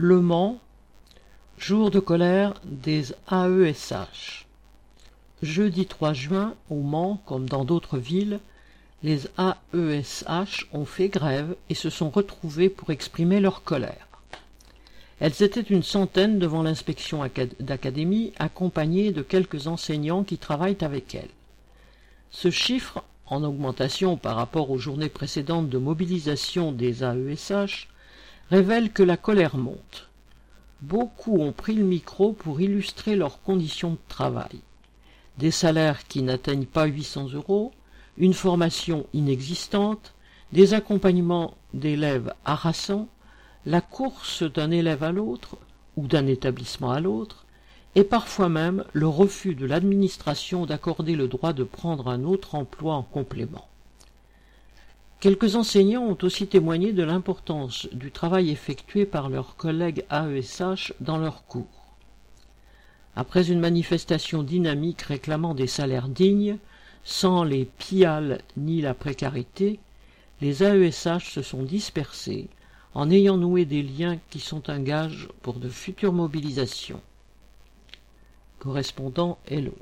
Le Mans, jour de colère des AESH. Jeudi 3 juin, au Mans, comme dans d'autres villes, les AESH ont fait grève et se sont retrouvés pour exprimer leur colère. Elles étaient une centaine devant l'inspection d'académie, accompagnées de quelques enseignants qui travaillent avec elles. Ce chiffre, en augmentation par rapport aux journées précédentes de mobilisation des AESH, révèle que la colère monte. Beaucoup ont pris le micro pour illustrer leurs conditions de travail. Des salaires qui n'atteignent pas 800 euros, une formation inexistante, des accompagnements d'élèves harassants, la course d'un élève à l'autre ou d'un établissement à l'autre, et parfois même le refus de l'administration d'accorder le droit de prendre un autre emploi en complément. Quelques enseignants ont aussi témoigné de l'importance du travail effectué par leurs collègues AESH dans leurs cours. Après une manifestation dynamique réclamant des salaires dignes, sans les piales ni la précarité, les AESH se sont dispersés en ayant noué des liens qui sont un gage pour de futures mobilisations. Correspondant Hello.